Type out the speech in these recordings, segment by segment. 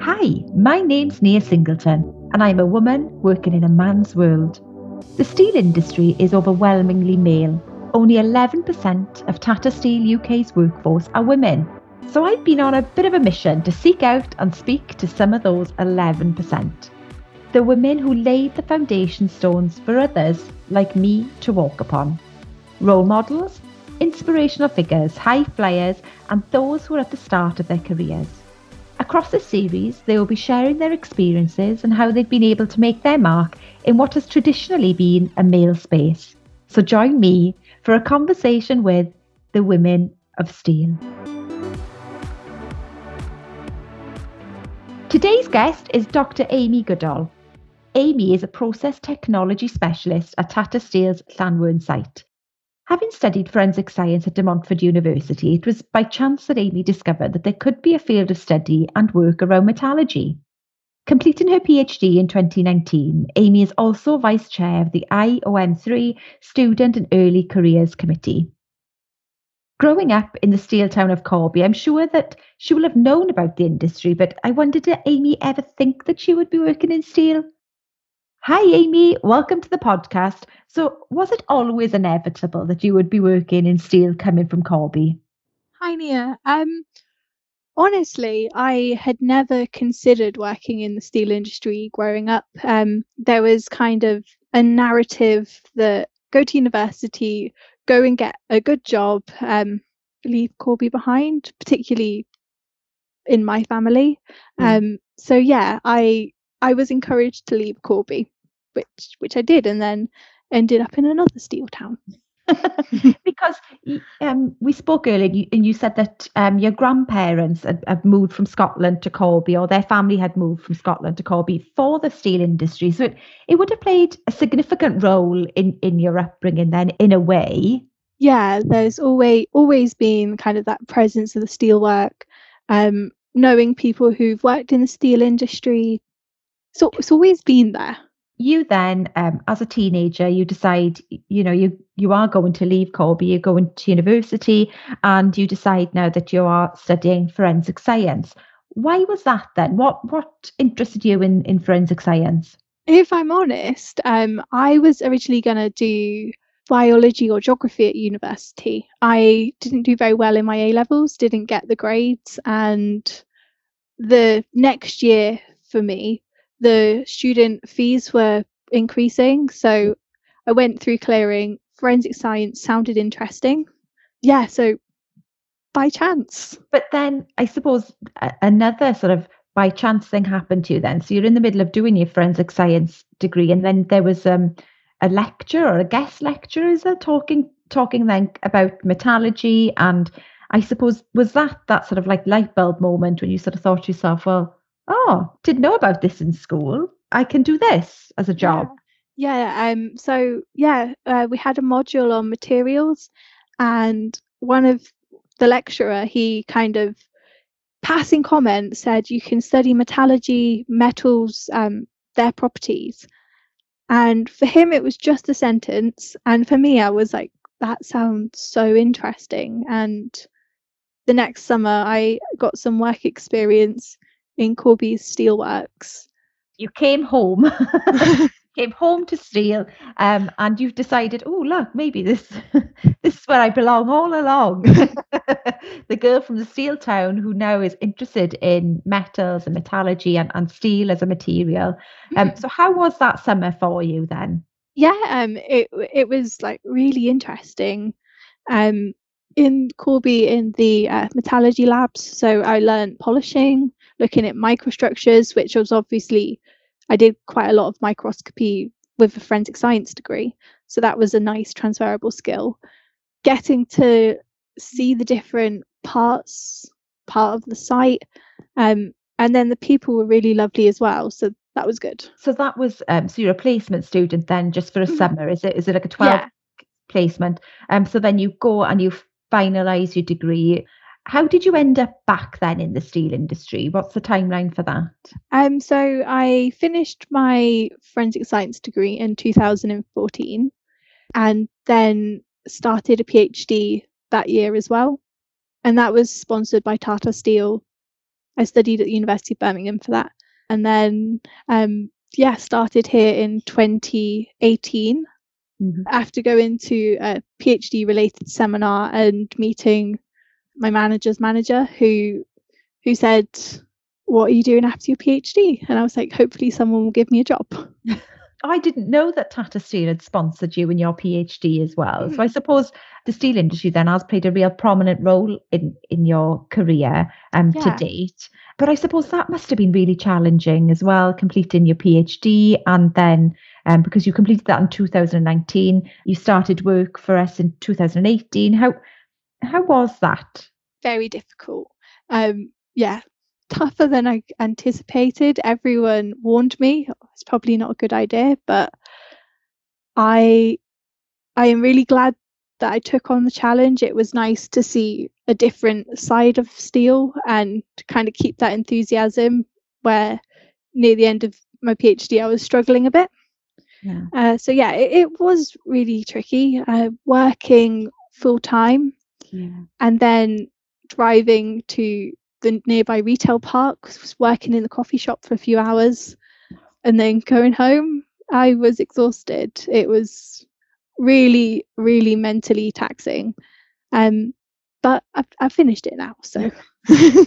Hi, my name's Nia Singleton, and I'm a woman working in a man's world. The steel industry is overwhelmingly male. Only 11% of Tata Steel UK's workforce are women. So I've been on a bit of a mission to seek out and speak to some of those 11%. The women who laid the foundation stones for others like me to walk upon. Role models, inspirational figures, high flyers, and those who are at the start of their careers. Across the series, they will be sharing their experiences and how they've been able to make their mark in what has traditionally been a male space. So join me for a conversation with the women of steel. Today's guest is Dr. Amy Goodall. Amy is a process technology specialist at Tata Steel's Llanwern site. Having studied forensic science at De Montfort University, it was by chance that Amy discovered that there could be a field of study and work around metallurgy. Completing her PhD in 2019, Amy is also Vice Chair of the IOM3 Student and Early Careers Committee. Growing up in the steel town of Corby, I'm sure that she will have known about the industry, but I wondered did Amy ever think that she would be working in steel? Hi, Amy. Welcome to the podcast. So, was it always inevitable that you would be working in steel coming from Corby? Hi, Nia. Um, honestly, I had never considered working in the steel industry growing up. Um, there was kind of a narrative that go to university, go and get a good job, um, leave Corby behind, particularly in my family. Mm. Um, so yeah, I I was encouraged to leave Corby which which I did, and then ended up in another steel town. because um, we spoke earlier and you, and you said that um, your grandparents had, had, moved from Scotland to Corby or their family had moved from Scotland to Corby for the steel industry. So it, it would have played a significant role in, in your upbringing then in a way. Yeah, there's always always been kind of that presence of the steelwork, um, knowing people who've worked in the steel industry. So it's always been there. You then um, as a teenager you decide you know you you are going to leave corby you're going to university and you decide now that you are studying forensic science. Why was that then? What what interested you in in forensic science? If i'm honest um, i was originally going to do biology or geography at university. I didn't do very well in my a levels didn't get the grades and the next year for me the student fees were increasing. So I went through clearing. Forensic science sounded interesting. Yeah, so by chance. But then I suppose another sort of by chance thing happened to you then. So you're in the middle of doing your forensic science degree, and then there was um, a lecture or a guest lecturer, is that talking talking then about metallurgy and I suppose was that that sort of like light bulb moment when you sort of thought to yourself, well, oh, didn't know about this in school. I can do this as a job. Yeah. yeah um. So yeah, uh, we had a module on materials, and one of the lecturer he kind of passing comment said you can study metallurgy, metals, um, their properties. And for him, it was just a sentence. And for me, I was like, that sounds so interesting. And the next summer, I got some work experience in Corby's Steelworks. You came home, came home to Steel, um, and you've decided, oh look, maybe this this is where I belong all along. the girl from the steel town who now is interested in metals and metallurgy and, and steel as a material. Um, mm-hmm. so how was that summer for you then? Yeah, um, it it was like really interesting. Um, in Corby in the uh, metallurgy labs, so I learned polishing, looking at microstructures, which was obviously I did quite a lot of microscopy with a forensic science degree. So that was a nice transferable skill. Getting to see the different parts part of the site. Um, and then the people were really lovely as well. So that was good. So that was um, so you're a placement student then just for a mm-hmm. summer, is it is it like a 12 yeah. placement? Um so then you go and you finalize your degree how did you end up back then in the steel industry? What's the timeline for that? Um, so I finished my forensic science degree in 2014 and then started a PhD that year as well. and that was sponsored by Tata Steel. I studied at the University of Birmingham for that, and then um, yeah, started here in 2018 mm-hmm. after going to a PhD related seminar and meeting my manager's manager who who said what are you doing after your PhD? And I was like, hopefully someone will give me a job. I didn't know that Tata Steel had sponsored you in your PhD as well. Mm-hmm. So I suppose the steel industry then has played a real prominent role in in your career um, yeah. to date. But I suppose that must have been really challenging as well, completing your PhD and then um, because you completed that in 2019, you started work for us in 2018. How how was that? Very difficult. Um, yeah, tougher than I anticipated. Everyone warned me it's probably not a good idea, but I I am really glad that I took on the challenge. It was nice to see a different side of steel and to kind of keep that enthusiasm where near the end of my PhD I was struggling a bit. Yeah. Uh, so yeah, it, it, was really tricky. Uh, working full time yeah. and then driving to the nearby retail park, working in the coffee shop for a few hours, and then going home. I was exhausted. It was really, really mentally taxing. Um, but I've, I've finished it now, so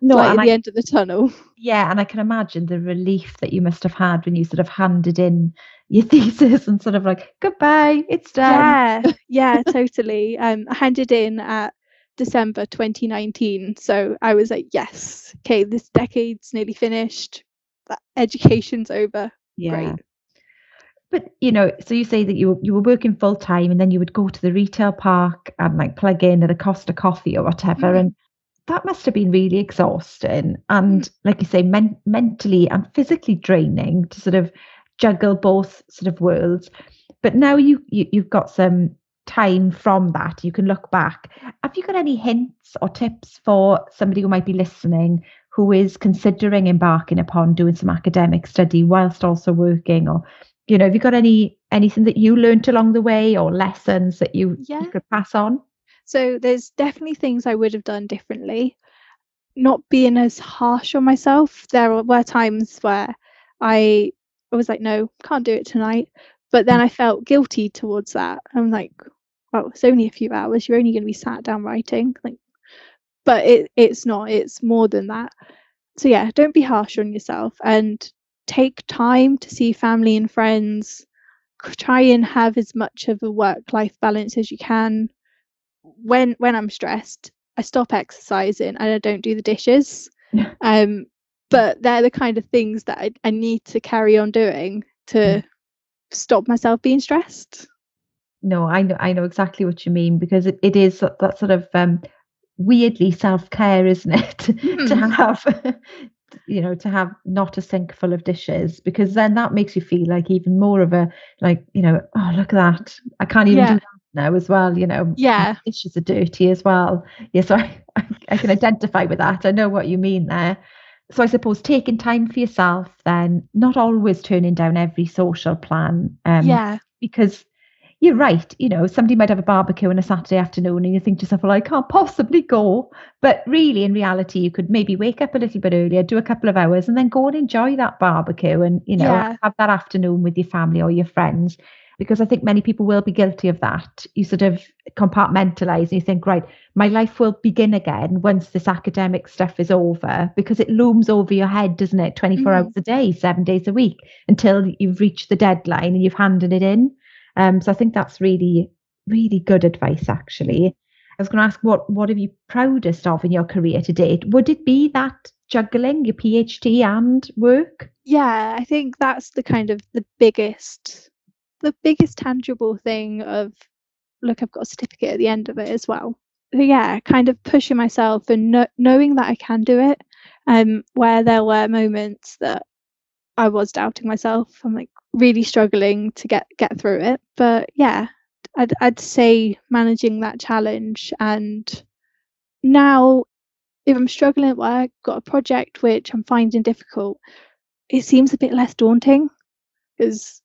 no, at the I, end of the tunnel. Yeah, and I can imagine the relief that you must have had when you sort of handed in your thesis and sort of like, goodbye, it's done. Yeah, yeah, totally. Um, I handed in at December 2019. So I was like, yes, okay, this decade's nearly finished. That education's over. Yeah. Great. But you know, so you say that you you were working full time, and then you would go to the retail park and like plug in at a Costa coffee or whatever, mm. and that must have been really exhausting and, mm. like you say, men- mentally and physically draining to sort of juggle both sort of worlds. But now you, you you've got some time from that, you can look back. Have you got any hints or tips for somebody who might be listening who is considering embarking upon doing some academic study whilst also working or you know have you got any anything that you learned along the way or lessons that you, yeah. you could pass on so there's definitely things i would have done differently not being as harsh on myself there were times where i I was like no can't do it tonight but then mm. i felt guilty towards that i'm like well, it's only a few hours. You're only going to be sat down writing. Like, but it it's not. It's more than that. So yeah, don't be harsh on yourself and take time to see family and friends. Try and have as much of a work-life balance as you can. When when I'm stressed, I stop exercising and I don't do the dishes. um, but they're the kind of things that I, I need to carry on doing to stop myself being stressed no, I know I know exactly what you mean because it, it is that, that sort of um, weirdly self care, isn't it? Mm. to hmm. have you know to have not a sink full of dishes because then that makes you feel like even more of a like you know oh look at that I can't even yeah. do that now as well you know yeah dishes are dirty as well yeah so I, I, can identify with that I know what you mean there so I suppose taking time for yourself then not always turning down every social plan um, yeah because you're right. You know, somebody might have a barbecue on a Saturday afternoon and you think to yourself, well, I can't possibly go. But really, in reality, you could maybe wake up a little bit earlier, do a couple of hours, and then go and enjoy that barbecue and, you know, yeah. have that afternoon with your family or your friends. Because I think many people will be guilty of that. You sort of compartmentalize and you think, right, my life will begin again once this academic stuff is over because it looms over your head, doesn't it? 24 mm. hours a day, seven days a week until you've reached the deadline and you've handed it in. Um, so I think that's really, really good advice, actually. I was going to ask, what what are you proudest of in your career to date? Would it be that juggling your PhD and work? Yeah, I think that's the kind of the biggest, the biggest tangible thing of, look, I've got a certificate at the end of it as well. But yeah, kind of pushing myself and no, knowing that I can do it. Um, where there were moments that I was doubting myself. I'm like, really struggling to get get through it. But yeah, I'd I'd say managing that challenge and now if I'm struggling at work, got a project which I'm finding difficult, it seems a bit less daunting because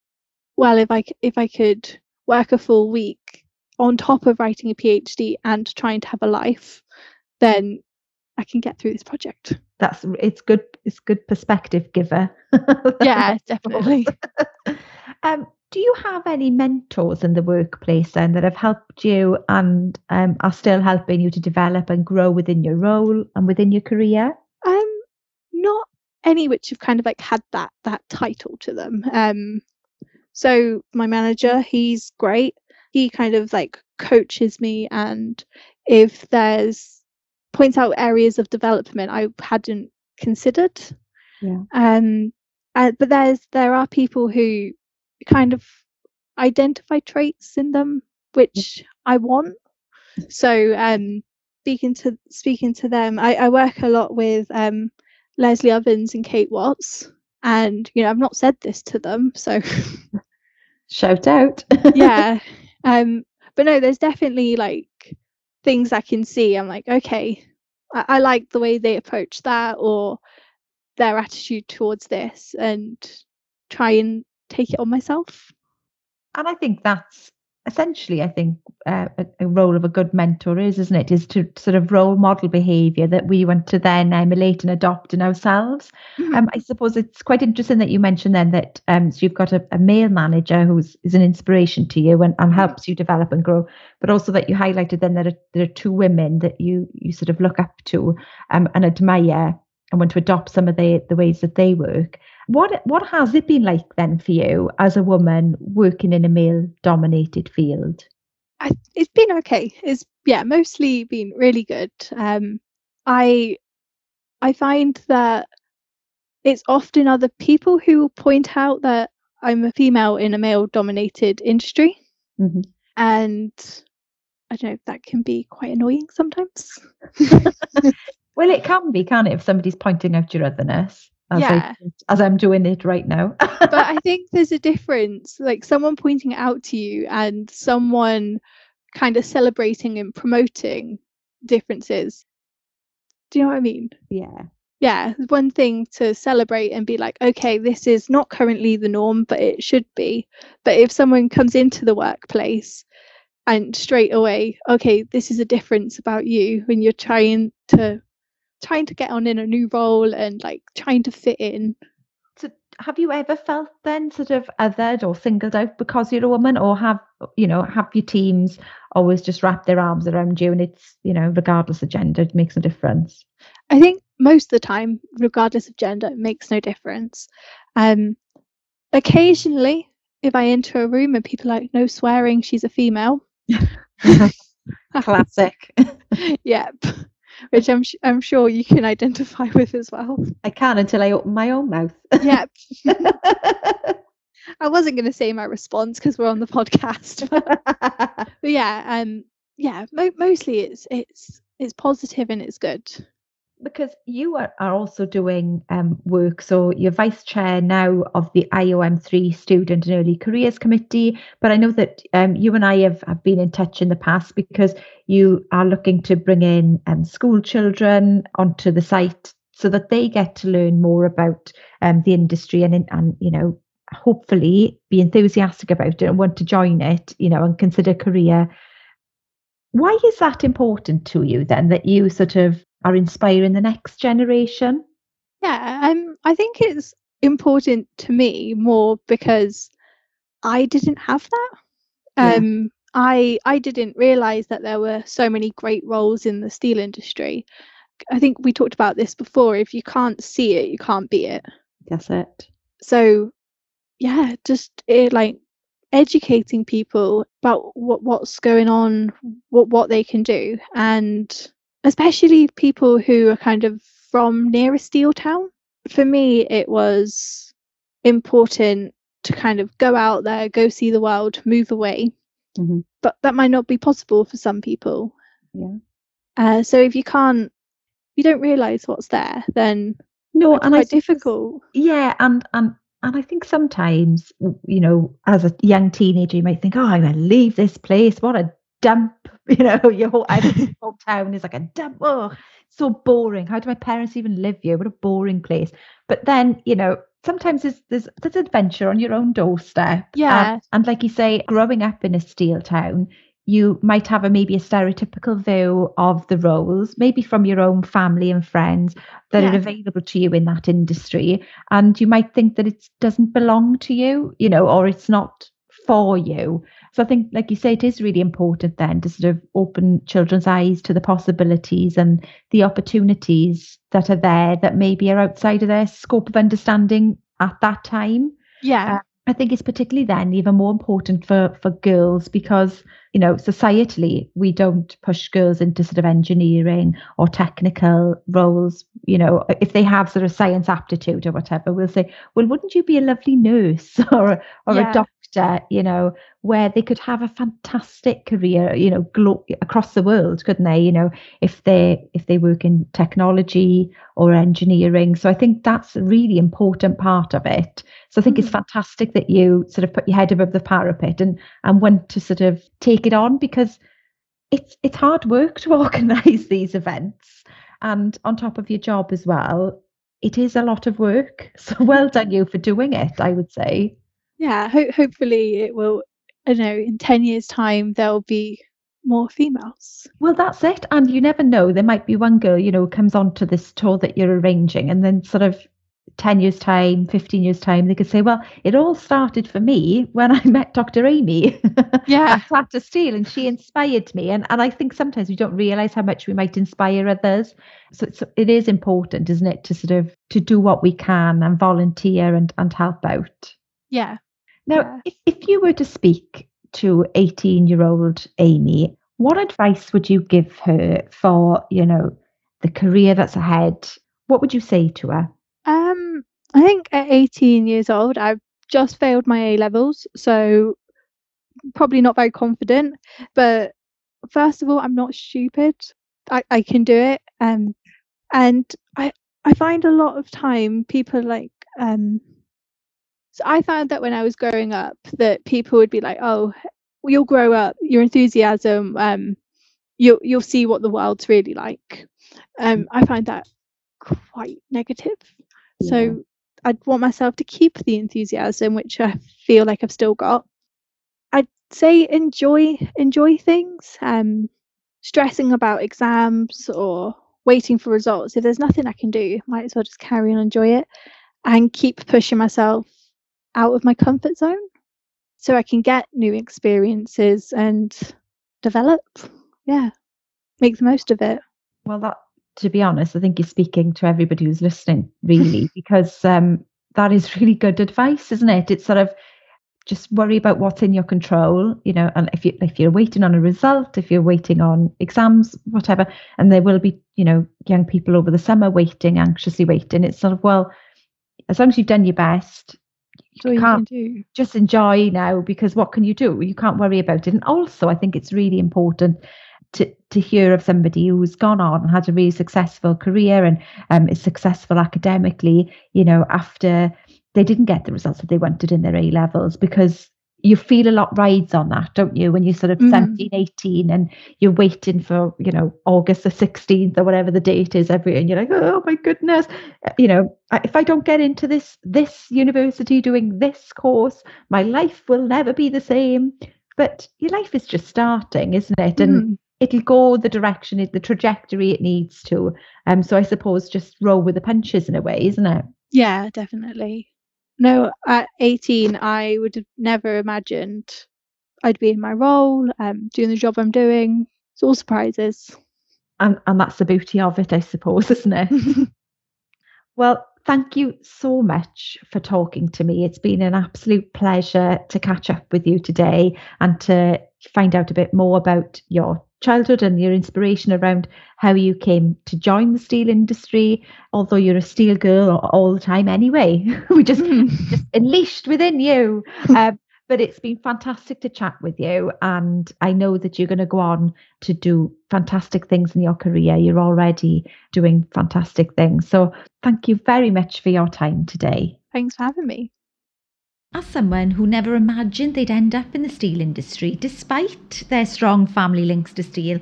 well if I if I could work a full week on top of writing a PhD and trying to have a life, then I can get through this project. That's it's good. It's good perspective giver. yeah, definitely. um, do you have any mentors in the workplace then that have helped you and um, are still helping you to develop and grow within your role and within your career? Um, not any which have kind of like had that that title to them. Um, so my manager, he's great. He kind of like coaches me, and if there's points out areas of development I hadn't considered. Yeah. Um, uh, but there's there are people who kind of identify traits in them which I want. So um, speaking to speaking to them, I, I work a lot with um, Leslie Ovens and Kate Watts, and you know I've not said this to them, so shout out. yeah, um, but no, there's definitely like things I can see. I'm like, okay, I, I like the way they approach that or their attitude towards this, and try and take it on myself. And I think that's essentially, I think, uh, a, a, role of a good mentor is, isn't it? Is to sort of role model behaviour that we want to then emulate and adopt in ourselves. Mm-hmm. Um, I suppose it's quite interesting that you mentioned then that um, so you've got a, a male manager who's is an inspiration to you and, and mm-hmm. helps you develop and grow, but also that you highlighted then that there are two women that you you sort of look up to um, and admire and want to adopt some of the the ways that they work. What what has it been like then for you as a woman working in a male dominated field? I, it's been okay. It's yeah, mostly been really good. Um, I I find that it's often other people who point out that I'm a female in a male dominated industry, mm-hmm. and I don't know that can be quite annoying sometimes. well, it can be, can it? If somebody's pointing out your otherness as yeah. I, as I'm doing it right now. but I think there's a difference, like someone pointing it out to you and someone kind of celebrating and promoting differences. Do you know what I mean? Yeah. Yeah, one thing to celebrate and be like, okay, this is not currently the norm, but it should be. But if someone comes into the workplace and straight away, okay, this is a difference about you when you're trying to trying to get on in a new role and like trying to fit in. So have you ever felt then sort of othered or singled out because you're a woman or have you know have your teams always just wrap their arms around you and it's you know regardless of gender it makes no difference? I think most of the time regardless of gender it makes no difference. Um occasionally if i enter a room and people are like no swearing she's a female. Classic. Yep which I'm I'm sure you can identify with as well. I can until I open my own mouth. yeah. I wasn't going to say my response because we're on the podcast, but, yeah, um, yeah, mo- mostly it's it's it's positive and it's good because you are, are also doing um, work. So you're vice chair now of the IOM3 Student and Early Careers Committee. But I know that um, you and I have, have been in touch in the past because you are looking to bring in um, school children onto the site so that they get to learn more about um, the industry and, and, you know, hopefully be enthusiastic about it and want to join it, you know, and consider career. Why is that important to you then that you sort of are inspiring the next generation? Yeah, um, I think it's important to me more because I didn't have that. Yeah. Um, I I didn't realize that there were so many great roles in the steel industry. I think we talked about this before. If you can't see it, you can't be it. That's it. So, yeah, just it, like educating people about what what's going on, what what they can do, and especially people who are kind of from near a steel town. For me, it was important to kind of go out there, go see the world, move away. Mm-hmm. But that might not be possible for some people. Yeah. Uh, so if you can't, you don't realize what's there, then no, and it's difficult. Yeah, and and and I think sometimes, you know, as a young teenager, you might think, "Oh, I'm going to leave this place. What a dump you know your whole whole town is like a dump oh so boring. How do my parents even live here? What a boring place. But then you know sometimes there's there's, there's adventure on your own doorstep. Yeah. And like you say growing up in a steel town you might have a maybe a stereotypical view of the roles, maybe from your own family and friends that yeah. are available to you in that industry. And you might think that it doesn't belong to you, you know, or it's not for you. So I think, like you say, it is really important then to sort of open children's eyes to the possibilities and the opportunities that are there that maybe are outside of their scope of understanding at that time. Yeah. Uh, I think it's particularly then even more important for for girls because you know societally we don't push girls into sort of engineering or technical roles. You know, if they have sort of science aptitude or whatever, we'll say, well, wouldn't you be a lovely nurse or or yeah. a doctor? You know, where they could have a fantastic career, you know, glo- across the world, couldn't they? You know, if they if they work in technology or engineering. So I think that's a really important part of it. So I think mm. it's fantastic that you sort of put your head above the parapet and and want to sort of take it on because it's it's hard work to organise these events and on top of your job as well it is a lot of work so well done you for doing it i would say yeah, ho- hopefully it will. I don't know. In ten years' time, there'll be more females. Well, that's it. And you never know. There might be one girl, you know, comes on to this tour that you're arranging, and then sort of 10 years' time, 15 years' time, they could say, Well, it all started for me when I met Dr. Amy yeah. at Flat Steel, and she inspired me. And, and I think sometimes we don't realize how much we might inspire others. So it's, it is important, isn't it, to sort of to do what we can and volunteer and, and help out. Yeah, now, yeah. if, if you were to speak to 18 year old Amy, what advice would you give her for, you know, the career that's ahead? What would you say to her? Um, I think at 18 years old, I've just failed my A levels, so probably not very confident. But first of all, I'm not stupid. I, I can do it. Um, and I I find a lot of time people like um so I found that when I was growing up, that people would be like, "Oh, you'll grow up. Your enthusiasm, um, you'll you'll see what the world's really like." Um. I find that quite negative. Yeah. So I'd want myself to keep the enthusiasm, which I feel like I've still got. I'd say enjoy enjoy things. Um, stressing about exams or waiting for results. If there's nothing I can do, might as well just carry on enjoy it and keep pushing myself out of my comfort zone so I can get new experiences and develop. Yeah, make the most of it. Well, that, to be honest, I think you're speaking to everybody who's listening, really, because um, that is really good advice, isn't it? It's sort of just worry about what's in your control, you know, and if you if you're waiting on a result, if you're waiting on exams, whatever, and there will be, you know, young people over the summer waiting, anxiously waiting. It's sort of well, as long as you've done your best, you, you can't can just enjoy now because what can you do? You can't worry about it. And also, I think it's really important to to hear of somebody who's gone on and had a really successful career and um, is successful academically. You know, after they didn't get the results that they wanted in their A levels because you feel a lot rides on that, don't you? When you're sort of mm. 17, 18 and you're waiting for, you know, August the 16th or whatever the date is every, and you're like, oh my goodness, uh, you know, if I don't get into this, this university doing this course, my life will never be the same. But your life is just starting, isn't it? And mm. it'll go the direction, the trajectory it needs to. Um, so I suppose just roll with the punches in a way, isn't it? Yeah, definitely. No, at 18, I would have never imagined I'd be in my role, um, doing the job I'm doing. It's all surprises. And, and that's the beauty of it, I suppose, isn't it? well, thank you so much for talking to me. It's been an absolute pleasure to catch up with you today and to find out a bit more about your childhood and your inspiration around how you came to join the steel industry although you're a steel girl all the time anyway. We just just unleashed within you. Um, but it's been fantastic to chat with you and i know that you're going to go on to do fantastic things in your career. You're already doing fantastic things. So thank you very much for your time today. Thanks for having me as someone who never imagined they'd end up in the steel industry, despite their strong family links to steel,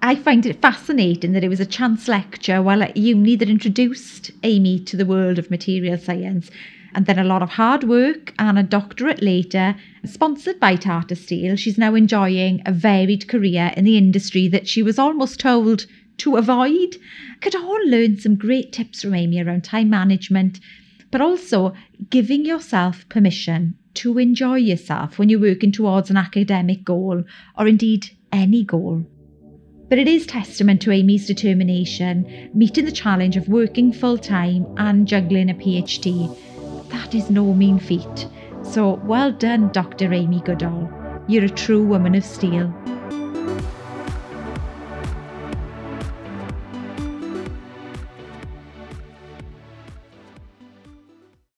I find it fascinating that it was a chance lecture while at uni that introduced Amy to the world of material science. and then a lot of hard work and a doctorate later, sponsored by Tata Steel, she's now enjoying a varied career in the industry that she was almost told to avoid. Could all learn some great tips from Amy around time management, but also giving yourself permission to enjoy yourself when you're working towards an academic goal or indeed any goal. But it is testament to Amy's determination, meeting the challenge of working full time and juggling a PhD. That is no mean feat. So well done, Dr. Amy Goodall. You're a true woman of steel.